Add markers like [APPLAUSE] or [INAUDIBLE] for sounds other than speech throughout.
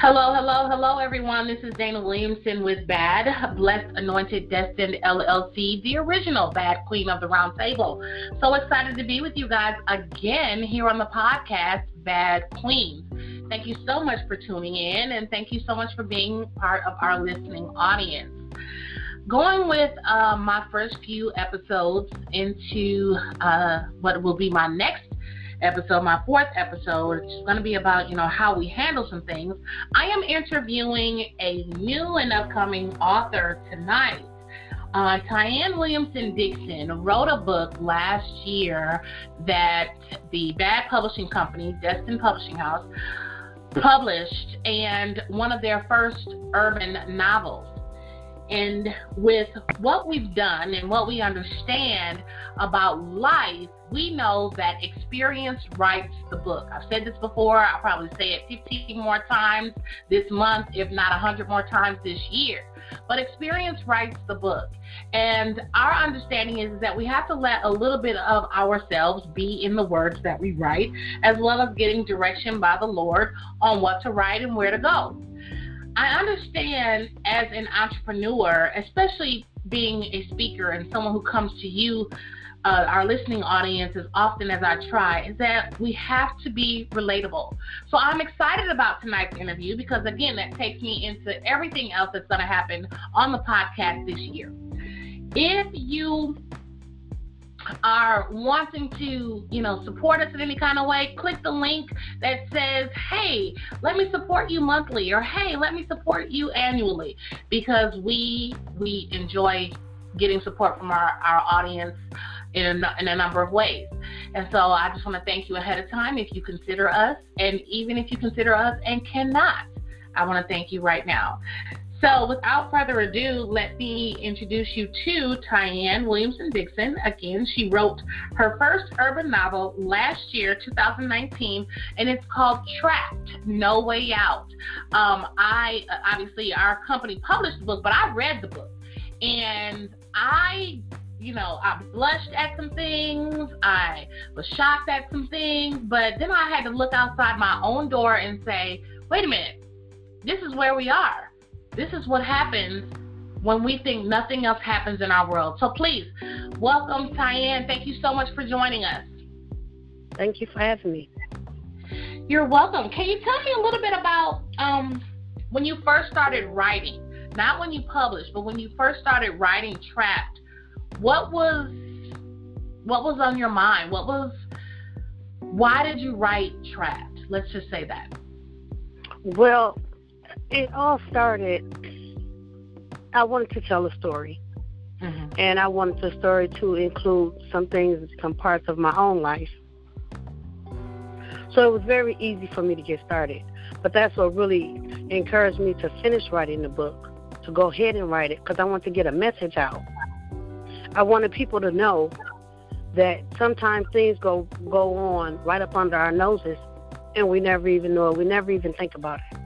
Hello, hello, hello, everyone. This is Dana Williamson with BAD, Blessed Anointed Destined LLC, the original BAD Queen of the Round Table. So excited to be with you guys again here on the podcast, BAD Queens. Thank you so much for tuning in, and thank you so much for being part of our listening audience. Going with uh, my first few episodes into uh, what will be my next episode, my fourth episode, which is going to be about, you know, how we handle some things. I am interviewing a new and upcoming author tonight. Uh, Tyann Williamson Dixon wrote a book last year that the BAD Publishing Company, Destined Publishing House, published, and one of their first urban novels. And with what we've done and what we understand about life, we know that experience writes the book. I've said this before, I'll probably say it 15 more times this month, if not 100 more times this year. But experience writes the book. And our understanding is that we have to let a little bit of ourselves be in the words that we write, as well as getting direction by the Lord on what to write and where to go. I understand as an entrepreneur, especially being a speaker and someone who comes to you, uh, our listening audience, as often as I try, is that we have to be relatable. So I'm excited about tonight's interview because, again, that takes me into everything else that's going to happen on the podcast this year. If you are wanting to, you know, support us in any kind of way, click the link that says, "Hey, let me support you monthly," or "Hey, let me support you annually," because we we enjoy getting support from our our audience in in a number of ways. And so I just want to thank you ahead of time if you consider us, and even if you consider us and cannot, I want to thank you right now. So, without further ado, let me introduce you to Tyann Williamson Dixon. Again, she wrote her first urban novel last year, 2019, and it's called Trapped No Way Out. Um, I obviously, our company published the book, but I read the book. And I you know, I blushed at some things, I was shocked at some things, but then I had to look outside my own door and say, wait a minute, this is where we are this is what happens when we think nothing else happens in our world. So please, welcome, Tyann. Thank you so much for joining us. Thank you for having me. You're welcome. Can you tell me a little bit about um, when you first started writing? Not when you published, but when you first started writing Trapped. What was what was on your mind? What was why did you write Trapped? Let's just say that. Well, it all started. I wanted to tell a story, mm-hmm. and I wanted the story to include some things that become parts of my own life. So it was very easy for me to get started. But that's what really encouraged me to finish writing the book, to go ahead and write it, because I want to get a message out. I wanted people to know that sometimes things go go on right up under our noses, and we never even know it. We never even think about it.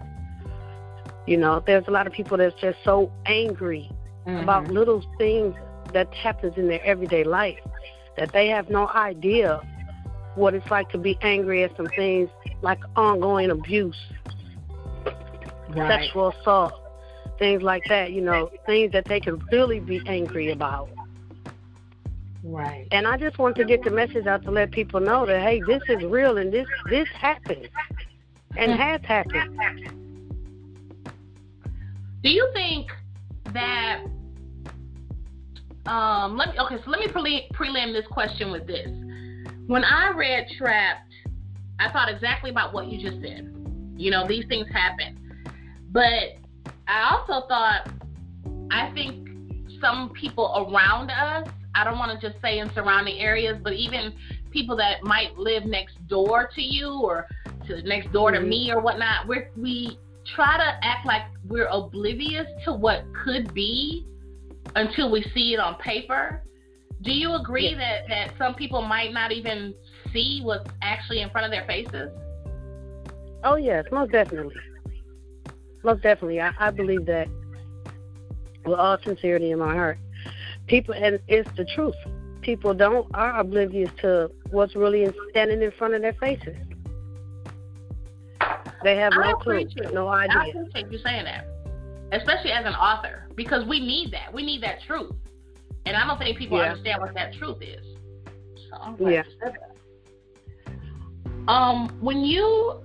You know, there's a lot of people that's just so angry mm-hmm. about little things that happens in their everyday life that they have no idea what it's like to be angry at some things like ongoing abuse, right. sexual assault, things like that, you know, things that they can really be angry about. Right. And I just want to get the message out to let people know that hey, this is real and this this happens and has happened. Do you think that um let me okay, so let me pre- prelim this question with this. When I read Trapped, I thought exactly about what you just said. You know, these things happen. But I also thought I think some people around us, I don't want to just say in surrounding areas, but even people that might live next door to you or to next door to mm-hmm. me or whatnot, we we try to act like we're oblivious to what could be until we see it on paper. Do you agree yes. that, that some people might not even see what's actually in front of their faces? Oh, yes, most definitely. Most definitely. I, I believe that with all sincerity in my heart. People, and it's the truth. People don't are oblivious to what's really standing in front of their faces. They have no clue, no idea. I appreciate you saying that, especially as an author, because we need that. We need that truth, and I don't think people yeah. understand what that truth is. So I'm glad yeah. you said that. Um, when you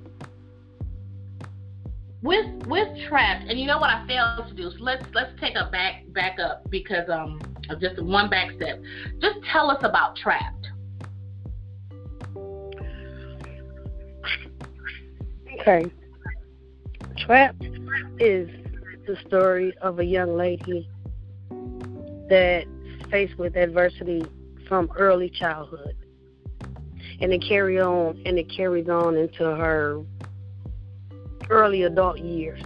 with with trapped, and you know what I failed to do. So let's let's take a back back up because um just one back step. Just tell us about trapped. Okay. Trapped is the story of a young lady that's faced with adversity from early childhood. And it carry on and it carries on into her early adult years.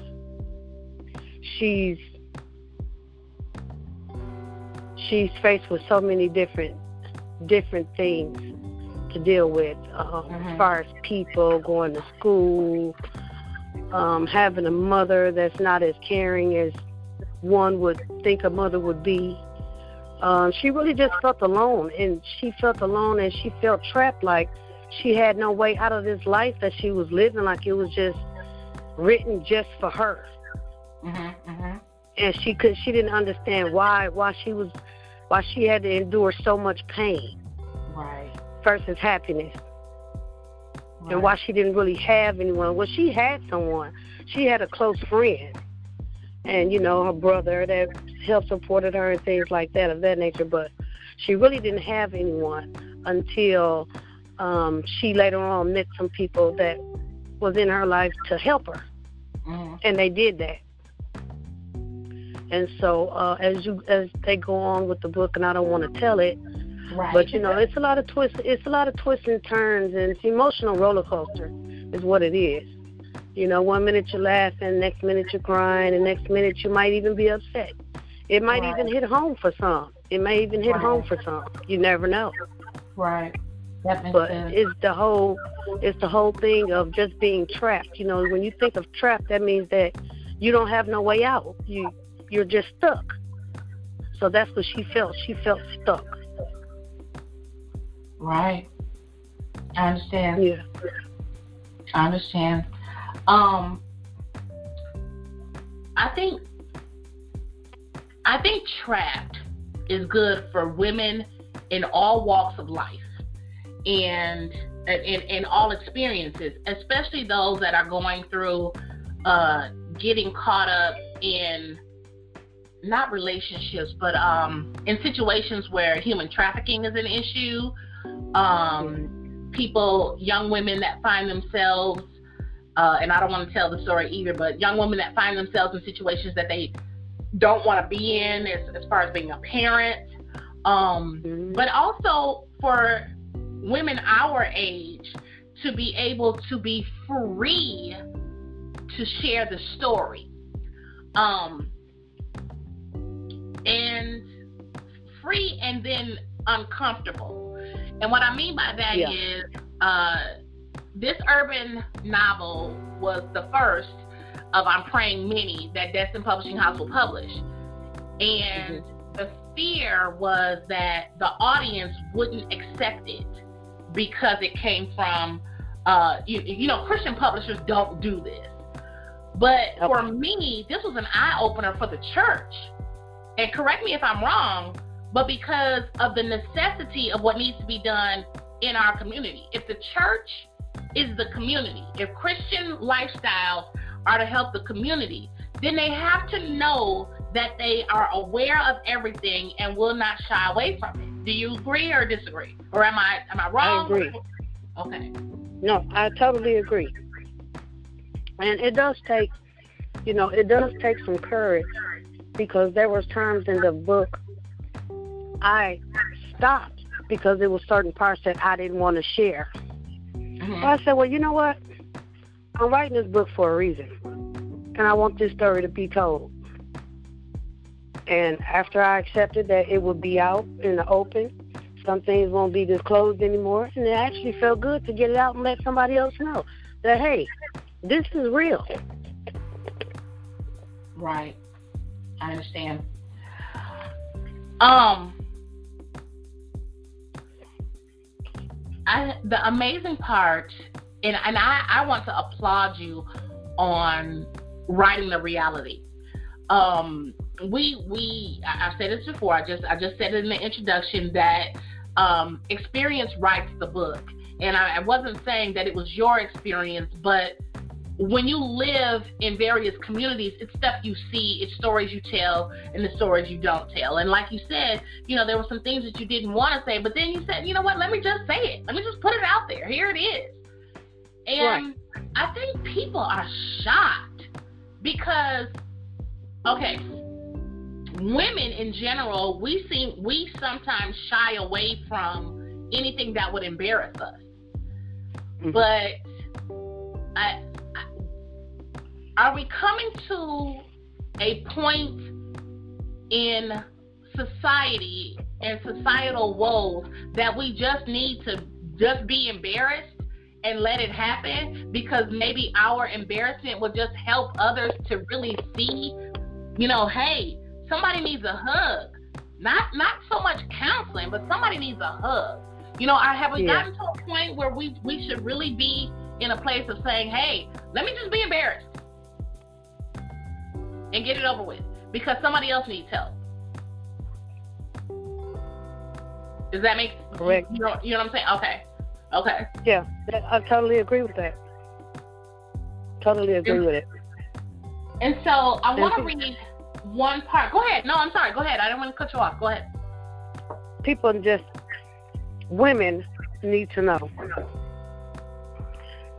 She's she's faced with so many different different things to deal with um, mm-hmm. as far as people going to school, um, having a mother that's not as caring as one would think a mother would be. Um, she really just felt alone, and she felt alone, and she felt trapped, like she had no way out of this life that she was living, like it was just written just for her. Mm-hmm, mm-hmm. And she could, she didn't understand why, why she was, why she had to endure so much pain. Right. Versus happiness. Right. And why she didn't really have anyone. Well, she had someone. She had a close friend. And, you know, her brother that helped supported her and things like that of that nature. But she really didn't have anyone until um, she later on met some people that was in her life to help her. Mm-hmm. And they did that. And so uh, as you as they go on with the book, and I don't want to tell it, right. but you know, it's a lot of twists. It's a lot of twists and turns, and it's emotional roller coaster, is what it is. You know, one minute you're laughing, next minute you're crying, and next minute you might even be upset. It might right. even hit home for some. It may even hit right. home for some. You never know. Right. That makes but sense. it's the whole it's the whole thing of just being trapped. You know, when you think of trapped, that means that you don't have no way out. You you're just stuck. So that's what she felt. She felt stuck. Right. I understand. Yeah. I understand. Um I think I think trapped is good for women in all walks of life and in, in all experiences, especially those that are going through uh, getting caught up in not relationships, but um, in situations where human trafficking is an issue. Um, people, young women that find themselves, uh, and I don't want to tell the story either, but young women that find themselves in situations that they don't want to be in, as, as far as being a parent. Um, mm-hmm. But also for women our age to be able to be free to share the story. Um, and free and then uncomfortable. And what I mean by that yeah. is, uh, this urban novel was the first of I'm Praying Many that Destined Publishing House will publish. And mm-hmm. the fear was that the audience wouldn't accept it because it came from, uh, you, you know, Christian publishers don't do this. But okay. for me, this was an eye opener for the church. And correct me if I'm wrong, but because of the necessity of what needs to be done in our community. If the church is the community, if Christian lifestyles are to help the community, then they have to know that they are aware of everything and will not shy away from it. Do you agree or disagree? Or am I am I wrong? I agree. Okay. No, I totally agree. And it does take, you know, it does take some courage because there was times in the book I stopped because there was certain parts that I didn't want to share. Mm-hmm. So I said, well, you know what? I'm writing this book for a reason, and I want this story to be told. And after I accepted that it would be out in the open, some things won't be disclosed anymore, and it actually felt good to get it out and let somebody else know that hey, this is real. Right. I understand. Um I the amazing part and and I I want to applaud you on writing the reality. Um, we we I, have said this before. I just I just said it in the introduction that um, experience writes the book, and I, I wasn't saying that it was your experience, but when you live in various communities, it's stuff you see, it's stories you tell, and the stories you don't tell. And like you said, you know, there were some things that you didn't want to say, but then you said, you know what, let me just say it. Let me just put it out there. Here it is. And right. I think people are shocked because, okay, women in general, we seem we sometimes shy away from anything that would embarrass us. Mm-hmm. But I, I, are we coming to a point in society and societal woes that we just need to just be embarrassed and let it happen because maybe our embarrassment will just help others to really see, you know, hey, somebody needs a hug. Not not so much counseling, but somebody needs a hug. You know, I have we yeah. gotten to a point where we we should really be in a place of saying, hey, let me just be embarrassed and get it over with because somebody else needs help. Does that make correct? You know, you know what I'm saying? Okay. Okay. Yeah, I totally agree with that. Totally agree and, with it. And so I want to read one part. Go ahead. No, I'm sorry. Go ahead. I don't want to cut you off. Go ahead. People just women need to know.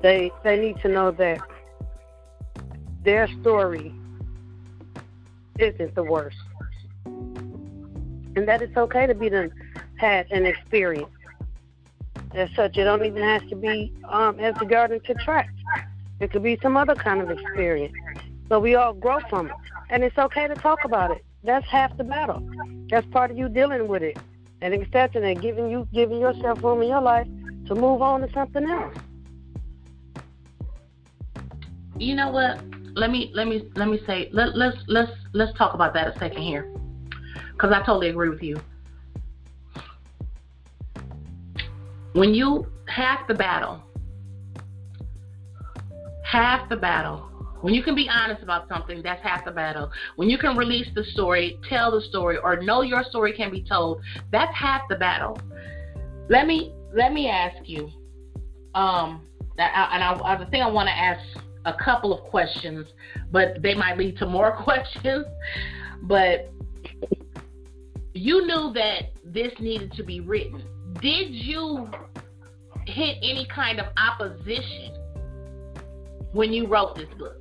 They they need to know that their story isn't the worst, and that it's okay to be the had an experience as such. It don't even have to be um, as the garden track. It could be some other kind of experience. So we all grow from it, and it's okay to talk about it. That's half the battle. That's part of you dealing with it and accepting it, giving you giving yourself room in your life to move on to something else. You know what? Let me let me let me say let let's let's let's talk about that a second here, because I totally agree with you. When you half the battle, half the battle. When you can be honest about something, that's half the battle. When you can release the story, tell the story, or know your story can be told, that's half the battle. Let me let me ask you, um, and I, I, the thing I want to ask a couple of questions, but they might lead to more [LAUGHS] questions. But you knew that this needed to be written did you hit any kind of opposition when you wrote this book?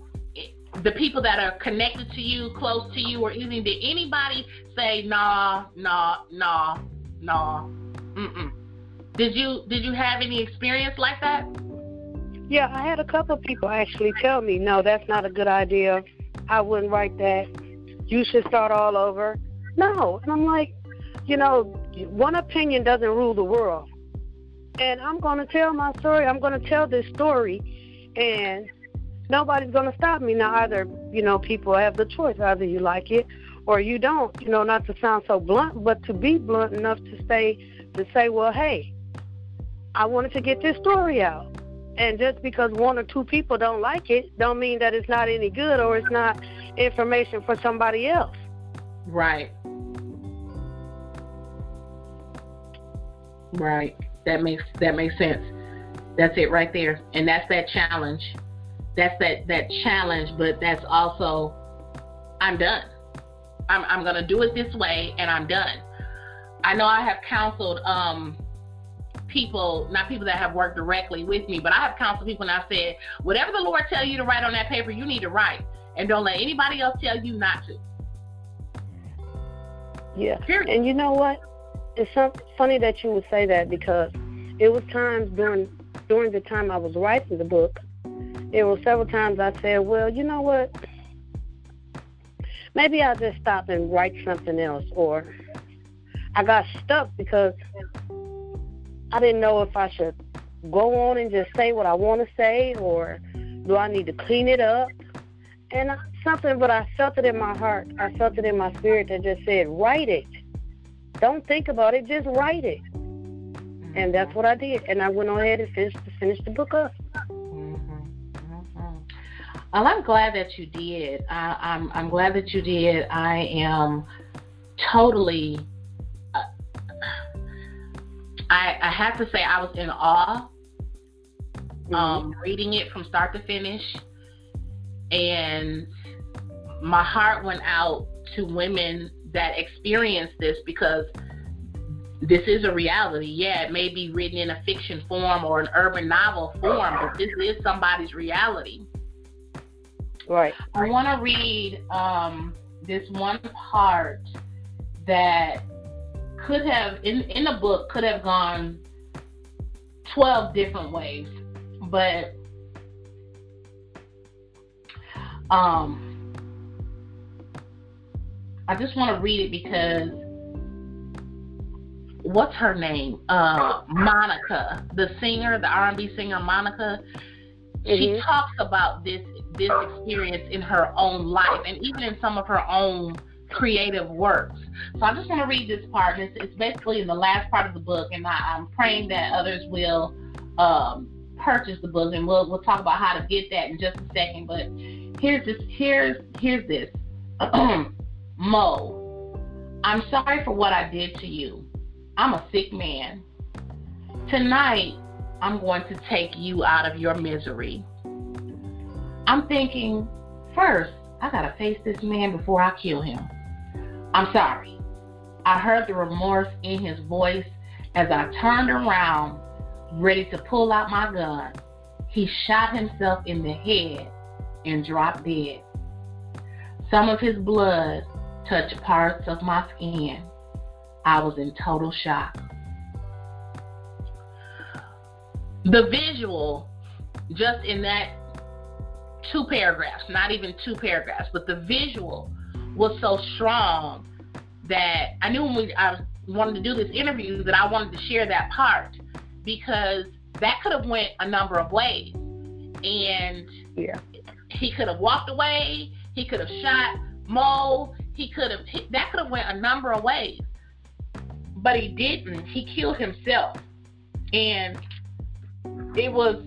The people that are connected to you, close to you, or anything, did anybody say, nah, nah, nah, nah, mm-mm? Did you did you have any experience like that? Yeah, I had a couple of people actually tell me, no, that's not a good idea. I wouldn't write that. You should start all over. No, and I'm like, you know, one opinion doesn't rule the world. And I'm going to tell my story. I'm going to tell this story, and nobody's going to stop me. Now, either, you know, people have the choice. Either you like it or you don't. You know, not to sound so blunt, but to be blunt enough to say, to say, well, hey, I wanted to get this story out. And just because one or two people don't like it, don't mean that it's not any good or it's not information for somebody else. Right. Right. That makes that makes sense. That's it right there. And that's that challenge. That's that that challenge, but that's also I'm done. I'm I'm gonna do it this way and I'm done. I know I have counseled um people, not people that have worked directly with me, but I have counseled people and I said, whatever the Lord tell you to write on that paper, you need to write. And don't let anybody else tell you not to. Yeah. Period. And you know what? it's some, funny that you would say that because it was times during during the time I was writing the book, there were several times I said, well, you know what? Maybe I'll just stop and write something else. Or I got stuck because I didn't know if I should go on and just say what I want to say or do I need to clean it up? And something, but I felt it in my heart. I felt it in my spirit that just said, write it. Don't think about it, just write it. Mm-hmm. And that's what I did. And I went on ahead and finished, finished the book up. Mm-hmm. Mm-hmm. Well, I'm glad that you did. I, I'm I'm glad that you did. I am totally. Have to say I was in awe. Mm-hmm. Um, reading it from start to finish, and my heart went out to women that experience this because this is a reality. Yeah, it may be written in a fiction form or an urban novel form, but this is somebody's reality. Right. I want to read um, this one part that could have in in the book could have gone twelve different ways, but um, I just want to read it because what's her name? Uh, Monica, the singer, the R&B singer Monica. Mm-hmm. She talks about this this experience in her own life and even in some of her own creative works. So I just want to read this part. It's, it's basically in the last part of the book, and I, am praying that others will um, purchase the book, and we'll we'll talk about how to get that in just a second. But here's this. Here's here's this. [CLEARS THROAT] Mo, I'm sorry for what I did to you. I'm a sick man. Tonight, I'm going to take you out of your misery. I'm thinking, first, I gotta face this man before I kill him. I'm sorry. I heard the remorse in his voice as I turned around, ready to pull out my gun. He shot himself in the head and dropped dead. Some of his blood touched parts of my skin. I was in total shock. The visual, just in that two paragraphs, not even two paragraphs, but the visual was so strong that I knew when we I wanted to do this interview that I wanted to share that part because that could have went a number of ways. And yeah. he could have walked away, he could have shot Mo, he could have that could have went a number of ways but he didn't. He killed himself, and it was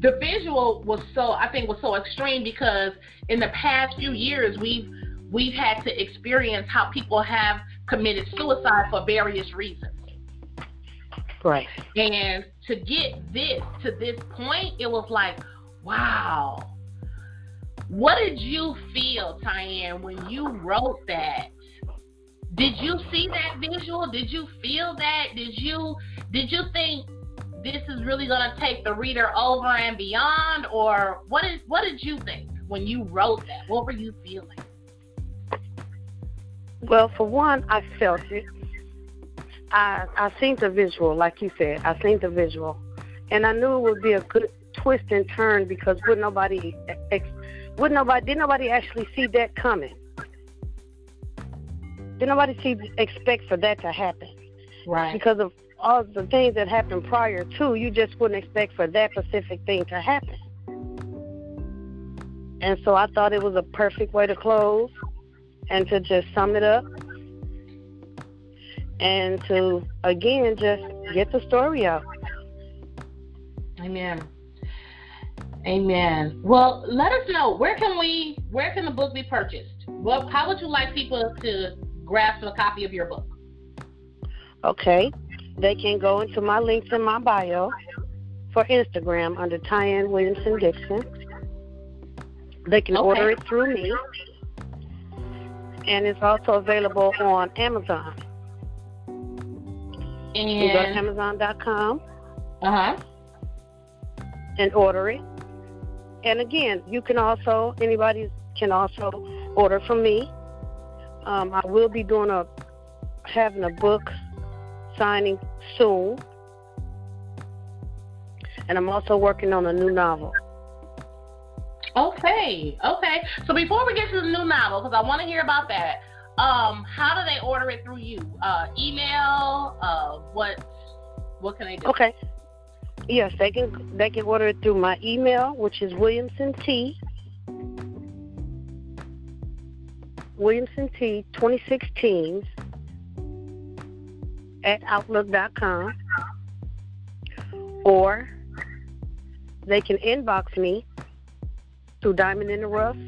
the visual was so I think was so extreme because in the past few years we've we've had to experience how people have committed suicide for various reasons. Right. And to get this to this point, it was like, wow. What did you feel, Tyann, when you wrote that? Did you see that visual? Did you feel that? Did you did you think this is really going to take the reader over and beyond or what is what did you think when you wrote that? What were you feeling? Well, for one, I felt it. I I seen the visual, like you said. I seen the visual, and I knew it would be a good twist and turn because would nobody, would nobody, did nobody actually see that coming? Did nobody see expect for that to happen? Right. Because of all the things that happened prior to, you just wouldn't expect for that specific thing to happen. And so I thought it was a perfect way to close and to just sum it up and to again just get the story out. Amen. Amen. Well, let us know where can we where can the book be purchased? Well, how would you like people to grasp a copy of your book? Okay. They can go into my links in my bio for Instagram under Tyann Williamson Dixon. They can okay. order it through me. And it's also available on Amazon. And you go to Amazon.com. Uh huh. And order it. And again, you can also anybody can also order from me um, I will be doing a having a book signing soon, and I'm also working on a new novel. Okay, okay. So before we get to the new novel, because I want to hear about that, um, how do they order it through you? Uh, email? Uh, what? What can they do? Okay. Yes, they can. They can order it through my email, which is Williamson T Williamson T 2016 at outlook.com or they can inbox me through Diamond in the Rough.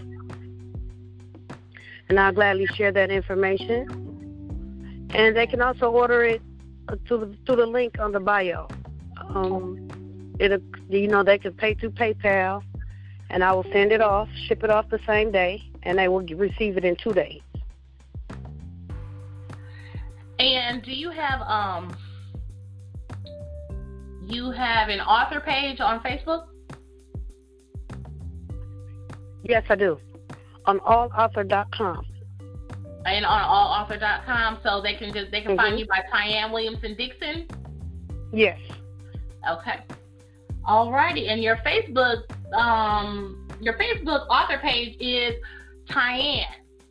And I'll gladly share that information. And they can also order it to the, to the link on the bio. Um, it you know they can pay through PayPal, and I will send it off, ship it off the same day, and they will receive it in two days. And do you have um you have an author page on Facebook? Yes, I do. On allauthor.com. And on allauthor.com, so they can just they can mm-hmm. find you by Tyann Williamson Dixon. Yes. Okay. Alrighty, and your Facebook um your Facebook author page is Tyann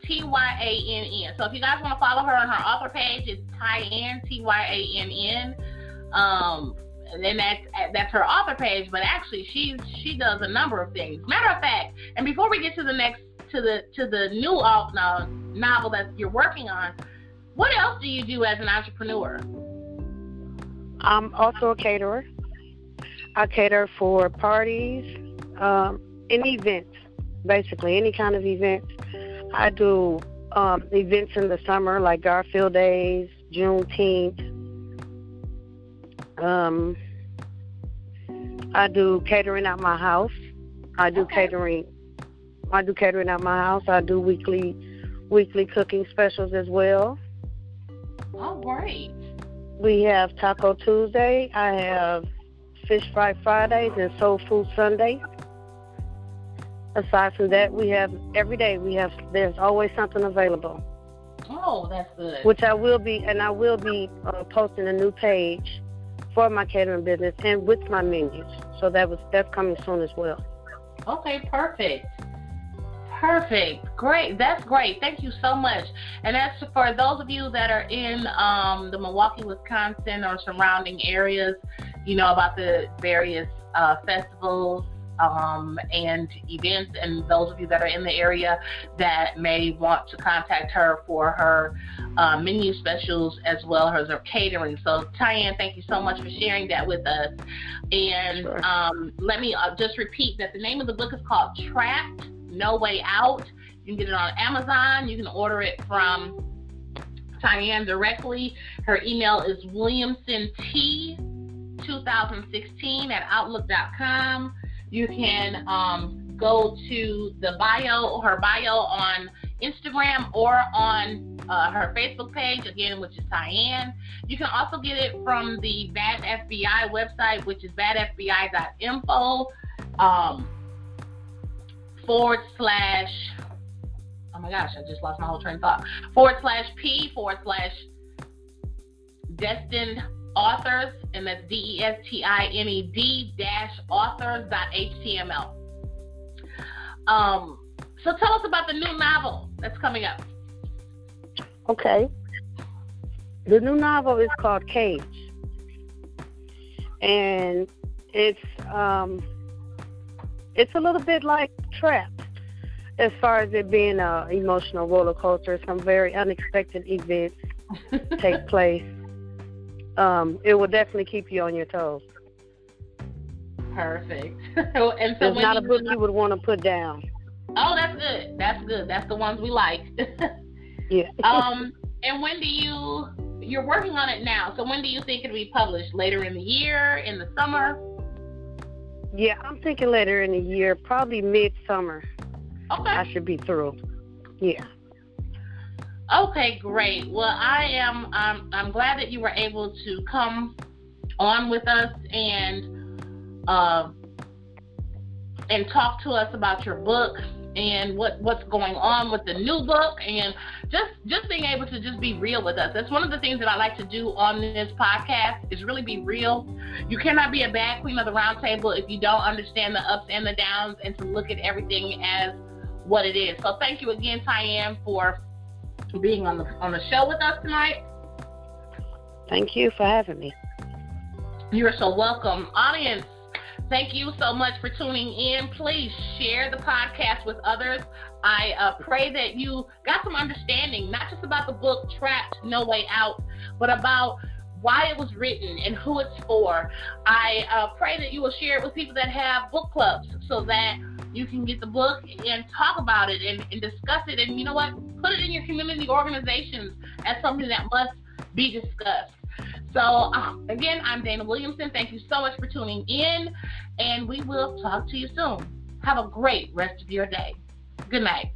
T Y A N N. So if you guys want to follow her on her author page, it's Tyann T Y A N N. Um, and that's that's her author page. But actually, she she does a number of things. Matter of fact, and before we get to the next to the to the new uh, novel that you're working on, what else do you do as an entrepreneur? I'm also a caterer. I cater for parties, um, and events, basically any kind of events. I do um, events in the summer like Garfield Days, Juneteenth. Um, I do catering at my house. I do okay. catering. I do catering at my house. I do weekly weekly cooking specials as well. All right. We have Taco Tuesday. I have Fish Fry Fridays and Soul Food Sunday. Aside from that, we have every day. We have there's always something available. Oh, that's good. Which I will be, and I will be uh, posting a new page for my catering business and with my menus. So that was that's coming soon as well. Okay, perfect. Perfect. Great. That's great. Thank you so much. And as for those of you that are in um, the Milwaukee, Wisconsin or surrounding areas, you know about the various uh, festivals um, and events, and those of you that are in the area that may want to contact her for her uh, menu specials as well as her catering. So, Tyann, thank you so much for sharing that with us. And sure. um, let me uh, just repeat that the name of the book is called Trapped No Way Out. You can get it on Amazon. You can order it from Tyann directly. Her email is Williamson T. 2016 at outlook.com. You can um, go to the bio, her bio on Instagram or on uh, her Facebook page, again, which is Tyann. You can also get it from the Bad FBI website, which is badfbi.info um, forward slash, oh my gosh, I just lost my whole train of thought, forward slash P forward slash destined authors, and that's D E S T I N E D dash authors dot HTML. Um, so tell us about the new novel that's coming up. Okay. The new novel is called Cage. And it's um it's a little bit like Trapped as far as it being an emotional roller coaster. Some very unexpected events [LAUGHS] take place um, it will definitely keep you on your toes. Perfect. [LAUGHS] and so it's not a book you would want to put down. Oh, that's good. That's good. That's the ones we like. [LAUGHS] yeah. um, and when do you? You're working on it now. So when do you think it'll be published? Later in the year? In the summer? Yeah, I'm thinking later in the year, probably midsummer. Okay. I should be through. Yeah. Okay, great. Well, I am I'm, glad that you were able to come on with us and uh, and talk to us about your book and what what's going on with the new book and just just being able to just be real with us. That's one of the things that I like to do on this podcast is really be real. You cannot be a bad queen of the round table if you don't understand the ups and the downs and to look at everything as what it is. So thank you again, Tyann, for being on the on the show with us tonight. Thank you for having me. You're so welcome. Audience, thank you so much for tuning in. Please share the podcast with others. I uh, pray that you got some understanding, not just about the book Trapped No Way Out, but about why it was written and who it's for. I uh, pray that you will share it with people that have book clubs so that you can get the book and talk about it and, and discuss it. And you know what? Put it in your community organizations as something that must be discussed. So, uh, again, I'm Dana Williamson. Thank you so much for tuning in, and we will talk to you soon. Have a great rest of your day. Good night.